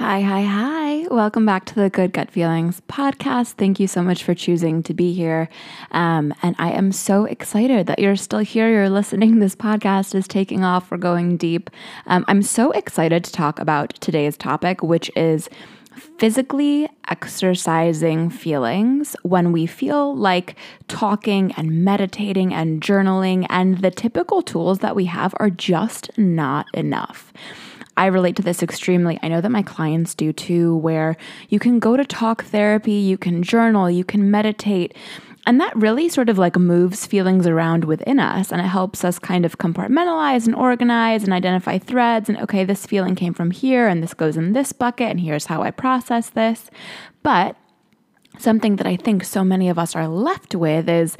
Hi, hi, hi. Welcome back to the Good Gut Feelings podcast. Thank you so much for choosing to be here. Um, and I am so excited that you're still here. You're listening. This podcast is taking off. We're going deep. Um, I'm so excited to talk about today's topic, which is physically exercising feelings when we feel like talking and meditating and journaling and the typical tools that we have are just not enough. I relate to this extremely. I know that my clients do too, where you can go to talk therapy, you can journal, you can meditate. And that really sort of like moves feelings around within us and it helps us kind of compartmentalize and organize and identify threads. And okay, this feeling came from here and this goes in this bucket and here's how I process this. But something that I think so many of us are left with is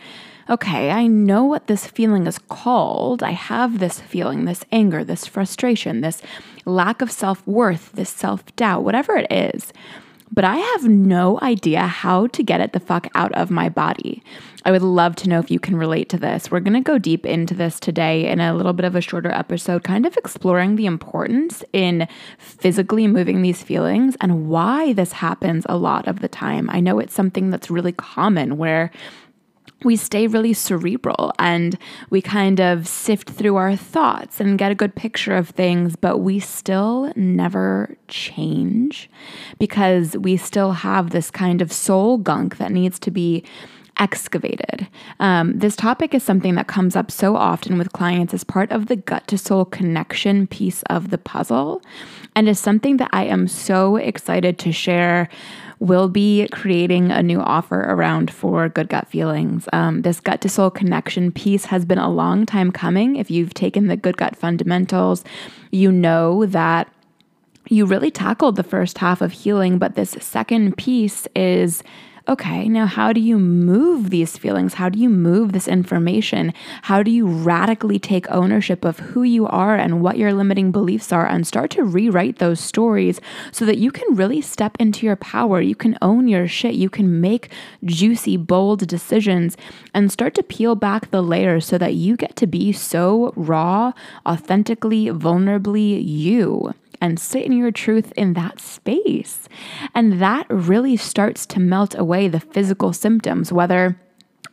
okay, I know what this feeling is called. I have this feeling, this anger, this frustration, this lack of self worth, this self doubt, whatever it is. But I have no idea how to get it the fuck out of my body. I would love to know if you can relate to this. We're going to go deep into this today in a little bit of a shorter episode, kind of exploring the importance in physically moving these feelings and why this happens a lot of the time. I know it's something that's really common where we stay really cerebral and we kind of sift through our thoughts and get a good picture of things, but we still never change because we still have this kind of soul gunk that needs to be excavated. Um, this topic is something that comes up so often with clients as part of the gut to soul connection piece of the puzzle, and is something that I am so excited to share will be creating a new offer around for Good Gut Feelings. Um, this gut to soul connection piece has been a long time coming. If you've taken the Good Gut fundamentals, you know that you really tackled the first half of healing, but this second piece is okay, now how do you move these feelings? How do you move this information? How do you radically take ownership of who you are and what your limiting beliefs are and start to rewrite those stories so that you can really step into your power? You can own your shit. You can make juicy, bold decisions and start to peel back the layers so that you get to be so raw, authentically, vulnerably you and sit in your truth in that space. And that really starts to melt away the physical symptoms, whether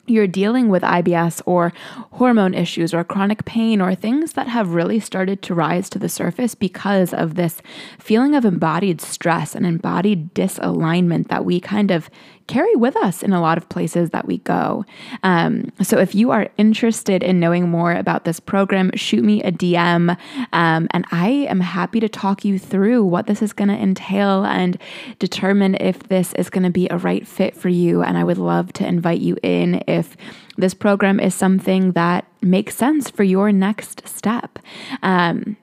you're dealing with IBS or hormone issues or chronic pain or things that have really started to rise to the surface because of this feeling of embodied stress and embodied disalignment that we kind of carry with us in a lot of places that we go. Um, so if you are interested in knowing more about this program, shoot me a DM, um, and I am happy to talk you through what this is going to entail and determine if this is going to be a right fit for you. And I would love to invite you in if this program is something that makes sense for your next step. Um,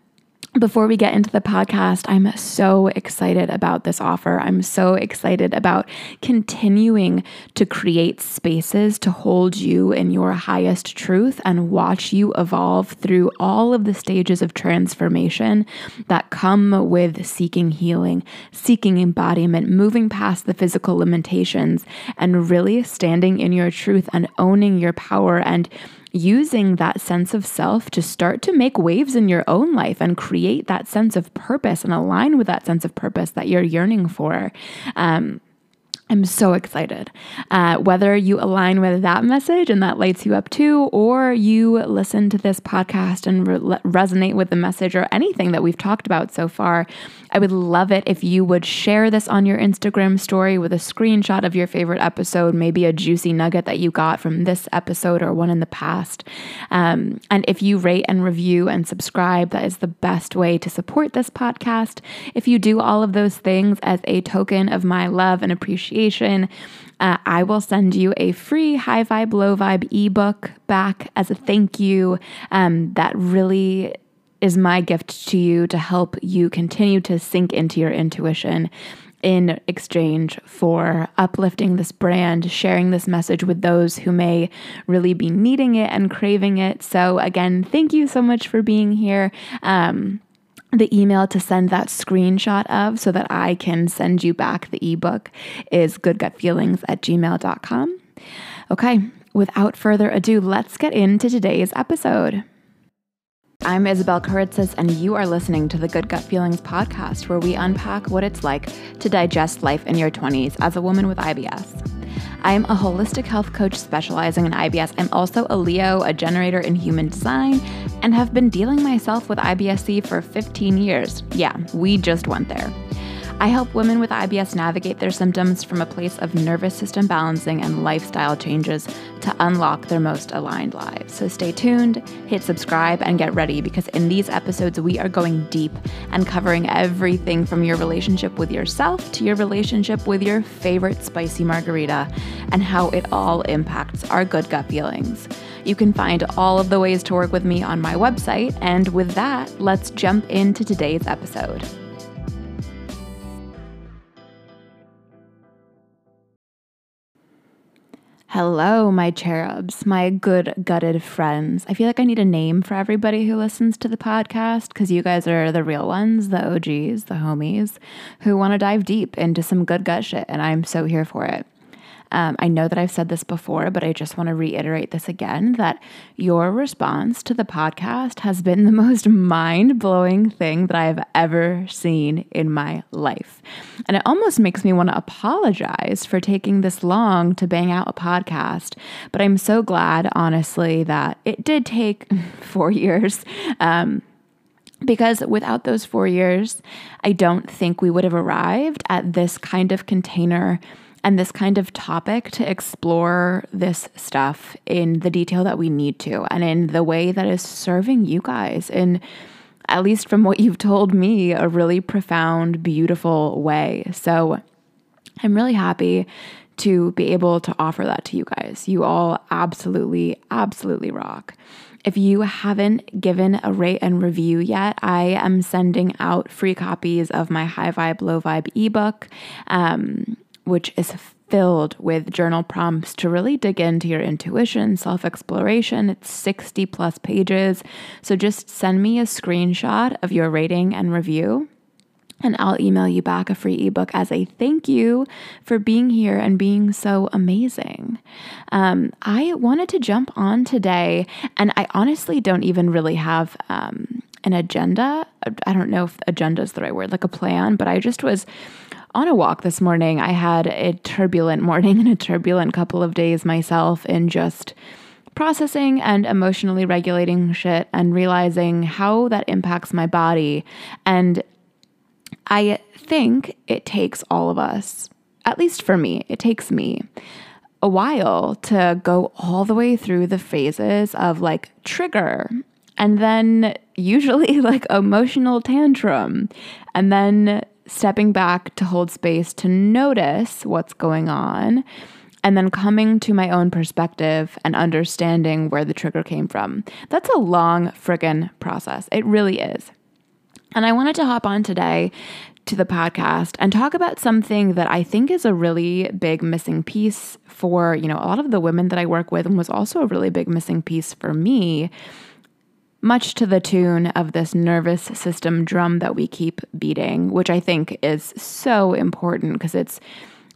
before we get into the podcast, I'm so excited about this offer. I'm so excited about continuing to create spaces to hold you in your highest truth and watch you evolve through all of the stages of transformation that come with seeking healing, seeking embodiment, moving past the physical limitations, and really standing in your truth and owning your power and using that sense of self to start to make waves in your own life and create that sense of purpose and align with that sense of purpose that you're yearning for. Um, I'm so excited. Uh, whether you align with that message and that lights you up too, or you listen to this podcast and re- resonate with the message or anything that we've talked about so far, I would love it if you would share this on your Instagram story with a screenshot of your favorite episode, maybe a juicy nugget that you got from this episode or one in the past. Um, and if you rate and review and subscribe, that is the best way to support this podcast. If you do all of those things as a token of my love and appreciation, uh, I will send you a free high vibe, low vibe ebook back as a thank you. Um, that really is my gift to you to help you continue to sink into your intuition in exchange for uplifting this brand, sharing this message with those who may really be needing it and craving it. So, again, thank you so much for being here. Um, the email to send that screenshot of so that I can send you back the ebook is goodgutfeelings at gmail.com. Okay, without further ado, let's get into today's episode. I'm Isabel Kuritzis, and you are listening to the Good Gut Feelings podcast, where we unpack what it's like to digest life in your 20s as a woman with IBS. I'm a holistic health coach specializing in IBS. I'm also a Leo, a generator in human design, and have been dealing myself with IBSC for 15 years. Yeah, we just went there. I help women with IBS navigate their symptoms from a place of nervous system balancing and lifestyle changes to unlock their most aligned lives. So stay tuned, hit subscribe, and get ready because in these episodes, we are going deep and covering everything from your relationship with yourself to your relationship with your favorite spicy margarita and how it all impacts our good gut feelings. You can find all of the ways to work with me on my website. And with that, let's jump into today's episode. Hello, my cherubs, my good gutted friends. I feel like I need a name for everybody who listens to the podcast because you guys are the real ones, the OGs, the homies who want to dive deep into some good gut shit, and I'm so here for it. Um, I know that I've said this before, but I just want to reiterate this again that your response to the podcast has been the most mind blowing thing that I've ever seen in my life. And it almost makes me want to apologize for taking this long to bang out a podcast. But I'm so glad, honestly, that it did take four years. Um, because without those four years, I don't think we would have arrived at this kind of container and this kind of topic to explore this stuff in the detail that we need to and in the way that is serving you guys in at least from what you've told me a really profound beautiful way so i'm really happy to be able to offer that to you guys you all absolutely absolutely rock if you haven't given a rate and review yet, I am sending out free copies of my High Vibe, Low Vibe ebook. Um, which is filled with journal prompts to really dig into your intuition, self exploration. It's 60 plus pages. So just send me a screenshot of your rating and review. And I'll email you back a free ebook as a thank you for being here and being so amazing. Um, I wanted to jump on today, and I honestly don't even really have um, an agenda. I don't know if agenda is the right word, like a plan, but I just was on a walk this morning. I had a turbulent morning and a turbulent couple of days myself in just processing and emotionally regulating shit and realizing how that impacts my body. And I think it takes all of us, at least for me, it takes me a while to go all the way through the phases of like trigger and then usually like emotional tantrum and then stepping back to hold space to notice what's going on and then coming to my own perspective and understanding where the trigger came from. That's a long friggin' process. It really is. And I wanted to hop on today to the podcast and talk about something that I think is a really big missing piece for, you know, a lot of the women that I work with and was also a really big missing piece for me much to the tune of this nervous system drum that we keep beating, which I think is so important because it's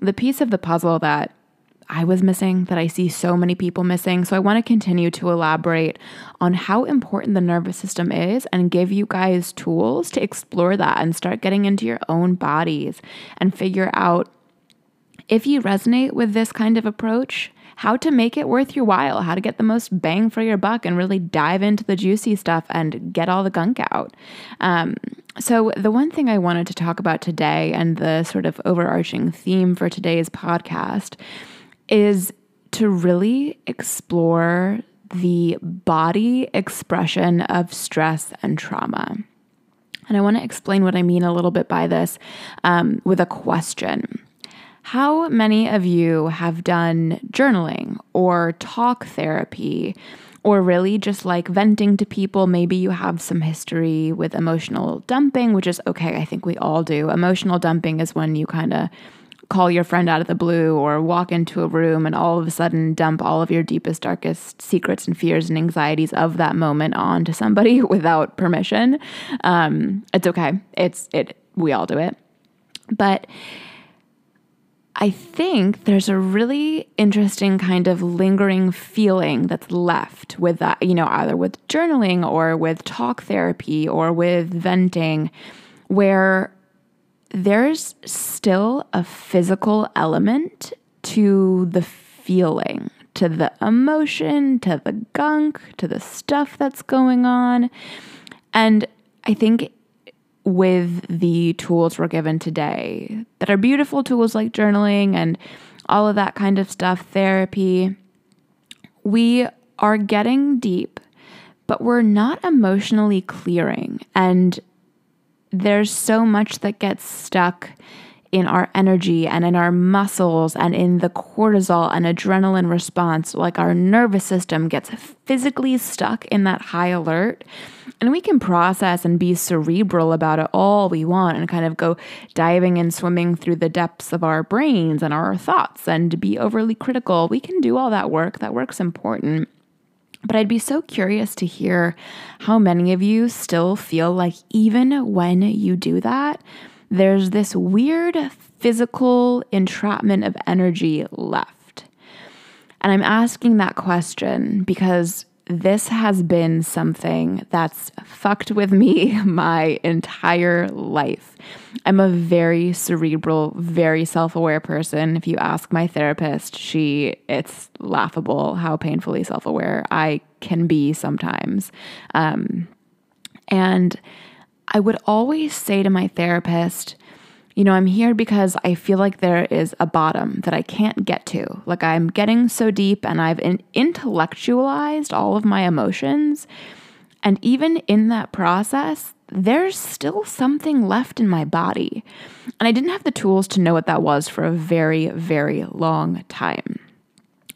the piece of the puzzle that I was missing, that I see so many people missing. So I want to continue to elaborate on how important the nervous system is and give you guys tools to explore that and start getting into your own bodies and figure out if you resonate with this kind of approach how to make it worth your while, how to get the most bang for your buck and really dive into the juicy stuff and get all the gunk out. Um, so, the one thing I wanted to talk about today and the sort of overarching theme for today's podcast is to really explore the body expression of stress and trauma. And I want to explain what I mean a little bit by this um, with a question. How many of you have done journaling or talk therapy? Or really just like venting to people. Maybe you have some history with emotional dumping, which is okay. I think we all do. Emotional dumping is when you kind of call your friend out of the blue or walk into a room and all of a sudden dump all of your deepest, darkest secrets and fears and anxieties of that moment onto somebody without permission. Um, it's okay. It's it. We all do it. But I think there's a really interesting kind of lingering feeling that's left with that, you know, either with journaling or with talk therapy or with venting, where there's still a physical element to the feeling, to the emotion, to the gunk, to the stuff that's going on. And I think with the tools we're given today that are beautiful tools like journaling and all of that kind of stuff, therapy, we are getting deep, but we're not emotionally clearing. And there's so much that gets stuck in our energy and in our muscles and in the cortisol and adrenaline response. Like our nervous system gets physically stuck in that high alert. And we can process and be cerebral about it all we want and kind of go diving and swimming through the depths of our brains and our thoughts and be overly critical. We can do all that work. That work's important. But I'd be so curious to hear how many of you still feel like, even when you do that, there's this weird physical entrapment of energy left. And I'm asking that question because this has been something that's fucked with me my entire life. I'm a very cerebral, very self-aware person. If you ask my therapist, she it's laughable how painfully self-aware I can be sometimes. Um, and I would always say to my therapist, you know, I'm here because I feel like there is a bottom that I can't get to. Like I'm getting so deep and I've intellectualized all of my emotions. And even in that process, there's still something left in my body. And I didn't have the tools to know what that was for a very, very long time.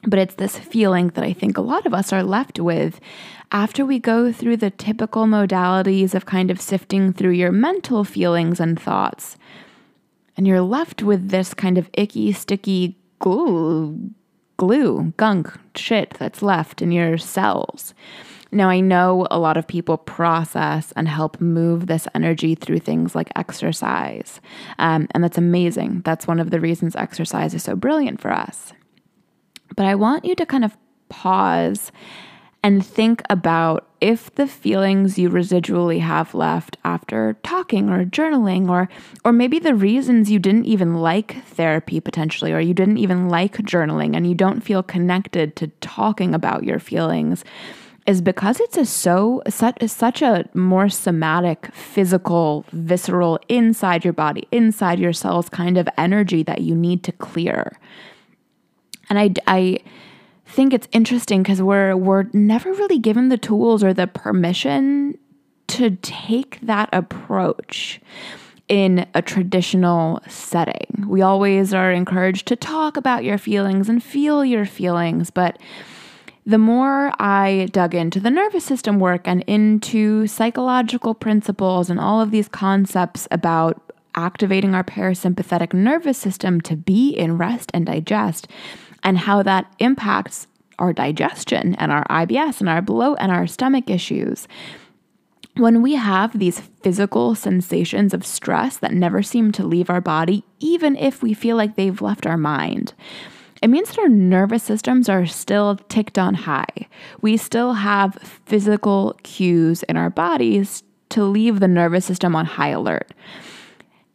But it's this feeling that I think a lot of us are left with after we go through the typical modalities of kind of sifting through your mental feelings and thoughts and you're left with this kind of icky, sticky glue, glue, gunk, shit that's left in your cells. Now, I know a lot of people process and help move this energy through things like exercise. Um, and that's amazing. That's one of the reasons exercise is so brilliant for us. But I want you to kind of pause and think about if the feelings you residually have left after talking or journaling or or maybe the reasons you didn't even like therapy potentially or you didn't even like journaling and you don't feel connected to talking about your feelings is because it's a so such, such a more somatic physical visceral inside your body inside your cells kind of energy that you need to clear and i i think it's interesting because we're we're never really given the tools or the permission to take that approach in a traditional setting. We always are encouraged to talk about your feelings and feel your feelings, but the more I dug into the nervous system work and into psychological principles and all of these concepts about activating our parasympathetic nervous system to be in rest and digest, and how that impacts our digestion and our IBS and our bloat and our stomach issues. When we have these physical sensations of stress that never seem to leave our body, even if we feel like they've left our mind, it means that our nervous systems are still ticked on high. We still have physical cues in our bodies to leave the nervous system on high alert.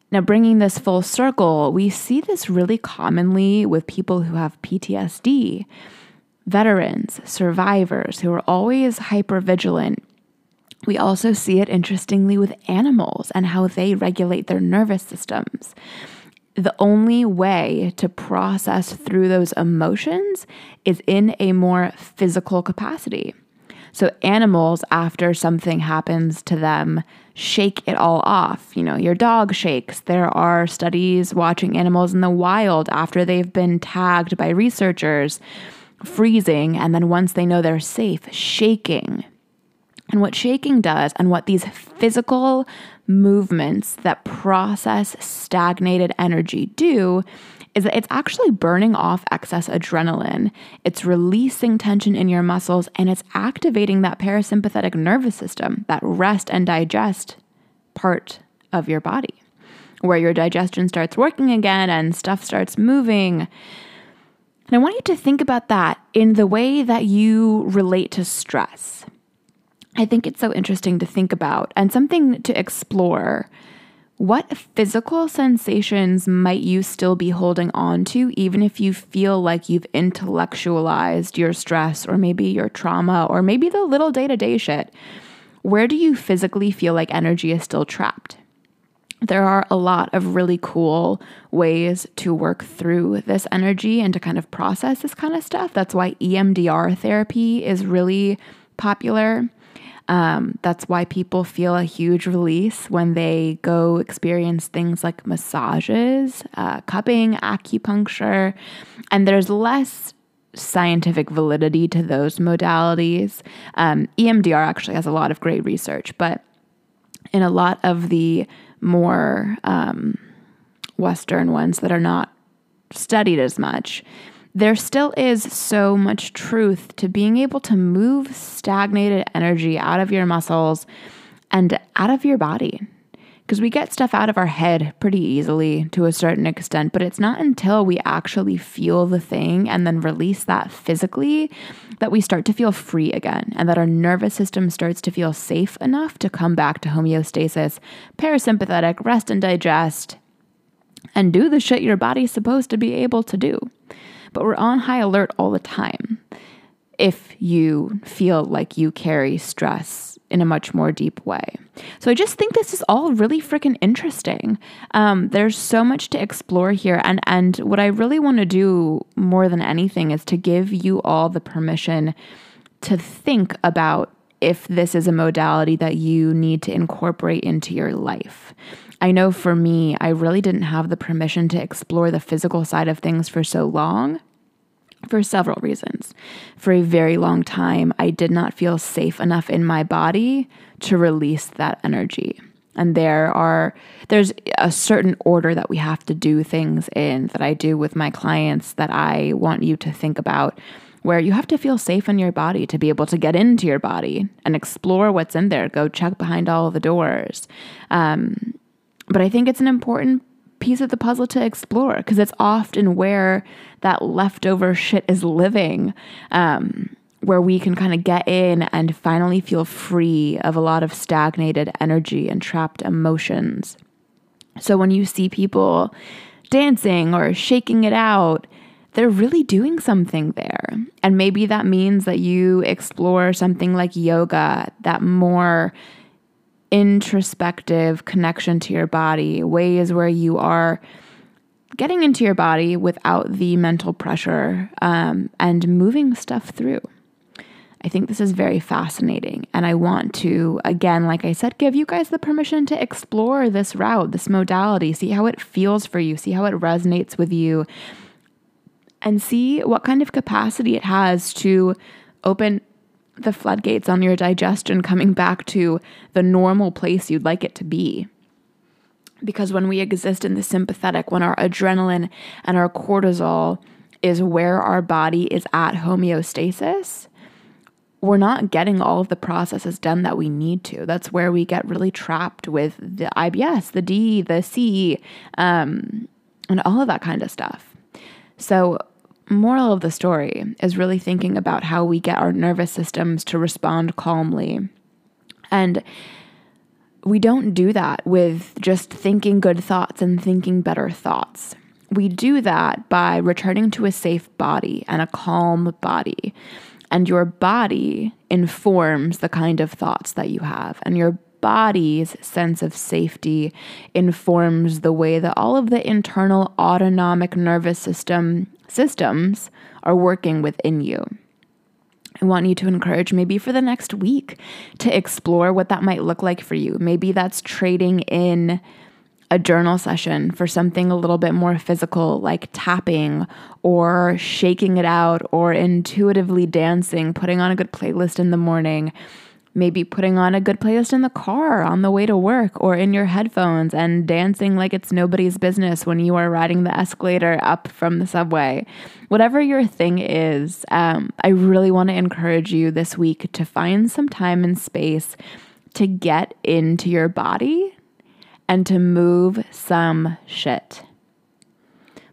Now, bringing this full circle, we see this really commonly with people who have PTSD, veterans, survivors who are always hyper vigilant. We also see it interestingly with animals and how they regulate their nervous systems. The only way to process through those emotions is in a more physical capacity. So, animals, after something happens to them, shake it all off. You know, your dog shakes. There are studies watching animals in the wild after they've been tagged by researchers, freezing, and then once they know they're safe, shaking. And what shaking does, and what these physical movements that process stagnated energy do, is that it's actually burning off excess adrenaline. It's releasing tension in your muscles and it's activating that parasympathetic nervous system, that rest and digest part of your body. where your digestion starts working again and stuff starts moving. And I want you to think about that in the way that you relate to stress. I think it's so interesting to think about and something to explore. What physical sensations might you still be holding on to, even if you feel like you've intellectualized your stress or maybe your trauma or maybe the little day to day shit? Where do you physically feel like energy is still trapped? There are a lot of really cool ways to work through this energy and to kind of process this kind of stuff. That's why EMDR therapy is really popular. Um, that's why people feel a huge release when they go experience things like massages, uh, cupping, acupuncture, and there's less scientific validity to those modalities. Um, EMDR actually has a lot of great research, but in a lot of the more um, Western ones that are not studied as much, there still is so much truth to being able to move stagnated energy out of your muscles and out of your body. Because we get stuff out of our head pretty easily to a certain extent, but it's not until we actually feel the thing and then release that physically that we start to feel free again and that our nervous system starts to feel safe enough to come back to homeostasis, parasympathetic, rest and digest, and do the shit your body's supposed to be able to do but we're on high alert all the time if you feel like you carry stress in a much more deep way. So I just think this is all really freaking interesting. Um, there's so much to explore here, and and what I really want to do more than anything is to give you all the permission to think about if this is a modality that you need to incorporate into your life. I know for me, I really didn't have the permission to explore the physical side of things for so long for several reasons. For a very long time, I did not feel safe enough in my body to release that energy. And there are there's a certain order that we have to do things in that I do with my clients that I want you to think about where you have to feel safe in your body to be able to get into your body and explore what's in there, go check behind all the doors. Um, but I think it's an important piece of the puzzle to explore because it's often where that leftover shit is living, um, where we can kind of get in and finally feel free of a lot of stagnated energy and trapped emotions. So when you see people dancing or shaking it out, they're really doing something there. And maybe that means that you explore something like yoga, that more introspective connection to your body, ways where you are getting into your body without the mental pressure um, and moving stuff through. I think this is very fascinating. And I want to, again, like I said, give you guys the permission to explore this route, this modality, see how it feels for you, see how it resonates with you, and see what kind of capacity it has to open the floodgates on your digestion coming back to the normal place you'd like it to be. Because when we exist in the sympathetic, when our adrenaline and our cortisol is where our body is at homeostasis, we're not getting all of the processes done that we need to. That's where we get really trapped with the IBS, the D, the C, um, and all of that kind of stuff. So, moral of the story is really thinking about how we get our nervous systems to respond calmly. And we don't do that with just thinking good thoughts and thinking better thoughts. We do that by returning to a safe body and a calm body. And your body informs the kind of thoughts that you have. And your body's sense of safety informs the way that all of the internal autonomic nervous system systems are working within you. I want you to encourage maybe for the next week to explore what that might look like for you. Maybe that's trading in a journal session for something a little bit more physical, like tapping or shaking it out or intuitively dancing, putting on a good playlist in the morning maybe putting on a good playlist in the car on the way to work or in your headphones and dancing like it's nobody's business when you are riding the escalator up from the subway. Whatever your thing is, um, I really want to encourage you this week to find some time and space to get into your body and to move some shit.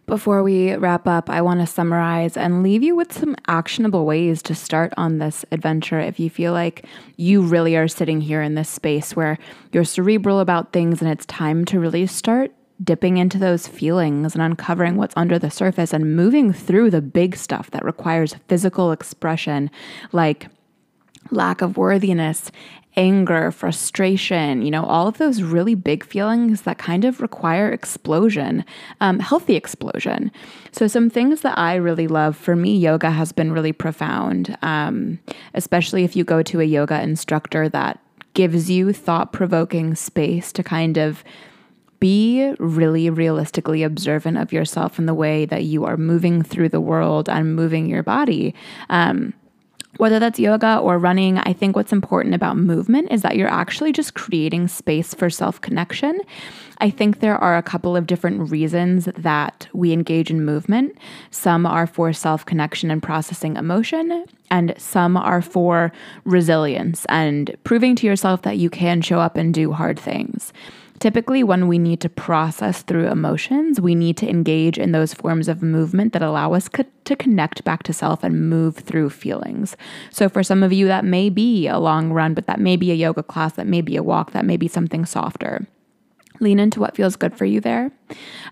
Before we wrap up, I want to summarize and leave you with some actionable ways to start on this adventure if you feel like you really are sitting here in this space where you're cerebral about things and it's time to really start dipping into those feelings and uncovering what's under the surface and moving through the big stuff that requires physical expression, like lack of worthiness, anger, frustration, you know, all of those really big feelings that kind of require explosion, um, healthy explosion. So, some things that I really love for me, yoga has been really profound, um, especially if you go to a yoga instructor that gives you thought provoking space to kind of be really realistically observant of yourself in the way that you are moving through the world and moving your body. Um, whether that's yoga or running, I think what's important about movement is that you're actually just creating space for self connection. I think there are a couple of different reasons that we engage in movement. Some are for self connection and processing emotion, and some are for resilience and proving to yourself that you can show up and do hard things. Typically, when we need to process through emotions, we need to engage in those forms of movement that allow us co- to connect back to self and move through feelings. So, for some of you, that may be a long run, but that may be a yoga class, that may be a walk, that may be something softer. Lean into what feels good for you there.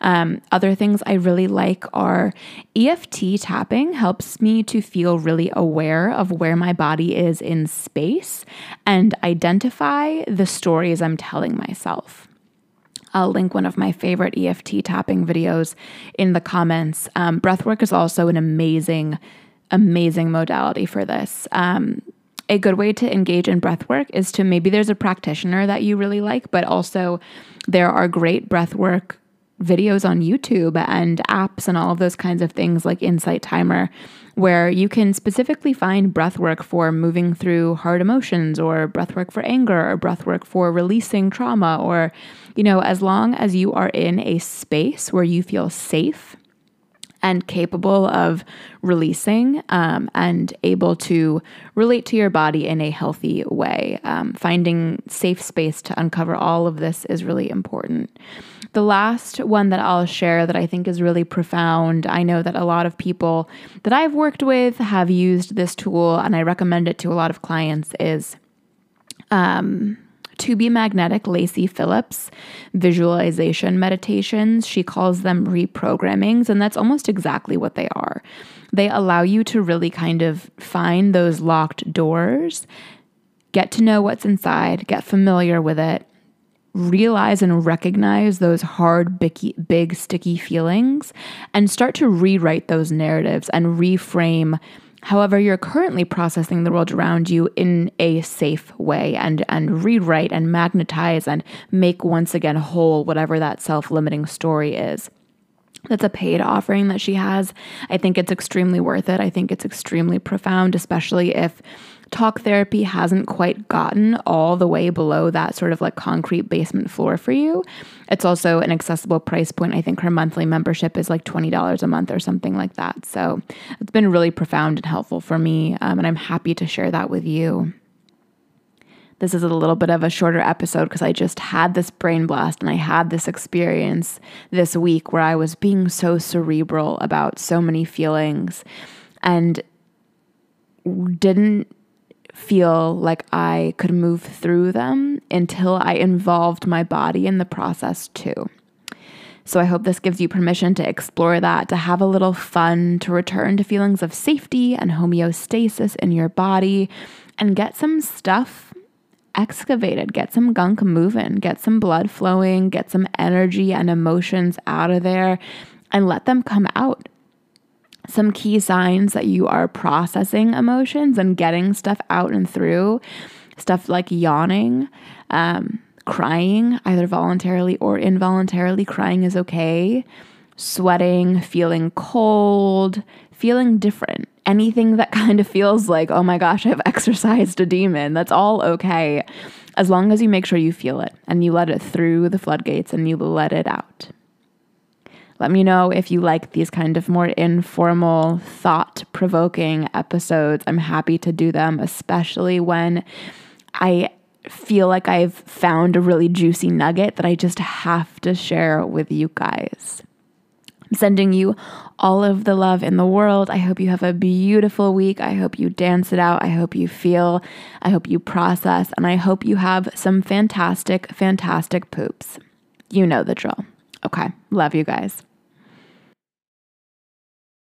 Um, other things I really like are EFT tapping helps me to feel really aware of where my body is in space and identify the stories I'm telling myself. I'll link one of my favorite EFT tapping videos in the comments. Um, breathwork is also an amazing, amazing modality for this. Um, a good way to engage in breathwork is to maybe there's a practitioner that you really like, but also there are great breathwork videos on YouTube and apps and all of those kinds of things like Insight Timer, where you can specifically find breathwork for moving through hard emotions or breathwork for anger or breathwork for releasing trauma or, you know, as long as you are in a space where you feel safe and capable of releasing um, and able to relate to your body in a healthy way. Um, finding safe space to uncover all of this is really important. The last one that I'll share that I think is really profound, I know that a lot of people that I've worked with have used this tool, and I recommend it to a lot of clients, is um, to Be Magnetic, Lacy Phillips, visualization meditations. She calls them reprogrammings, and that's almost exactly what they are. They allow you to really kind of find those locked doors, get to know what's inside, get familiar with it, realize and recognize those hard, big, big, sticky feelings, and start to rewrite those narratives and reframe however you're currently processing the world around you in a safe way and and rewrite and magnetize and make once again whole whatever that self-limiting story is that's a paid offering that she has. I think it's extremely worth it. I think it's extremely profound, especially if talk therapy hasn't quite gotten all the way below that sort of like concrete basement floor for you. It's also an accessible price point. I think her monthly membership is like $20 a month or something like that. So it's been really profound and helpful for me. Um, and I'm happy to share that with you. This is a little bit of a shorter episode because I just had this brain blast and I had this experience this week where I was being so cerebral about so many feelings and didn't feel like I could move through them until I involved my body in the process too. So I hope this gives you permission to explore that, to have a little fun, to return to feelings of safety and homeostasis in your body, and get some stuff excavated, get some gunk moving, get some blood flowing, get some energy and emotions out of there, and let them come out some key signs that you are processing emotions and getting stuff out and through. Stuff like yawning, um, crying, either voluntarily or involuntarily. Crying is okay. Sweating, feeling cold, feeling different. Anything that kind of feels like, oh my gosh, I've exercised a demon. That's all okay. As long as you make sure you feel it and you let it through the floodgates and you let it out. Let me know if you like these kind of more informal, thought provoking episodes. I'm happy to do them, especially when I feel like I've found a really juicy nugget that I just have to share with you guys. I'm sending you all of the love in the world. I hope you have a beautiful week. I hope you dance it out. I hope you feel. I hope you process. And I hope you have some fantastic, fantastic poops. You know the drill. Okay. Love you guys.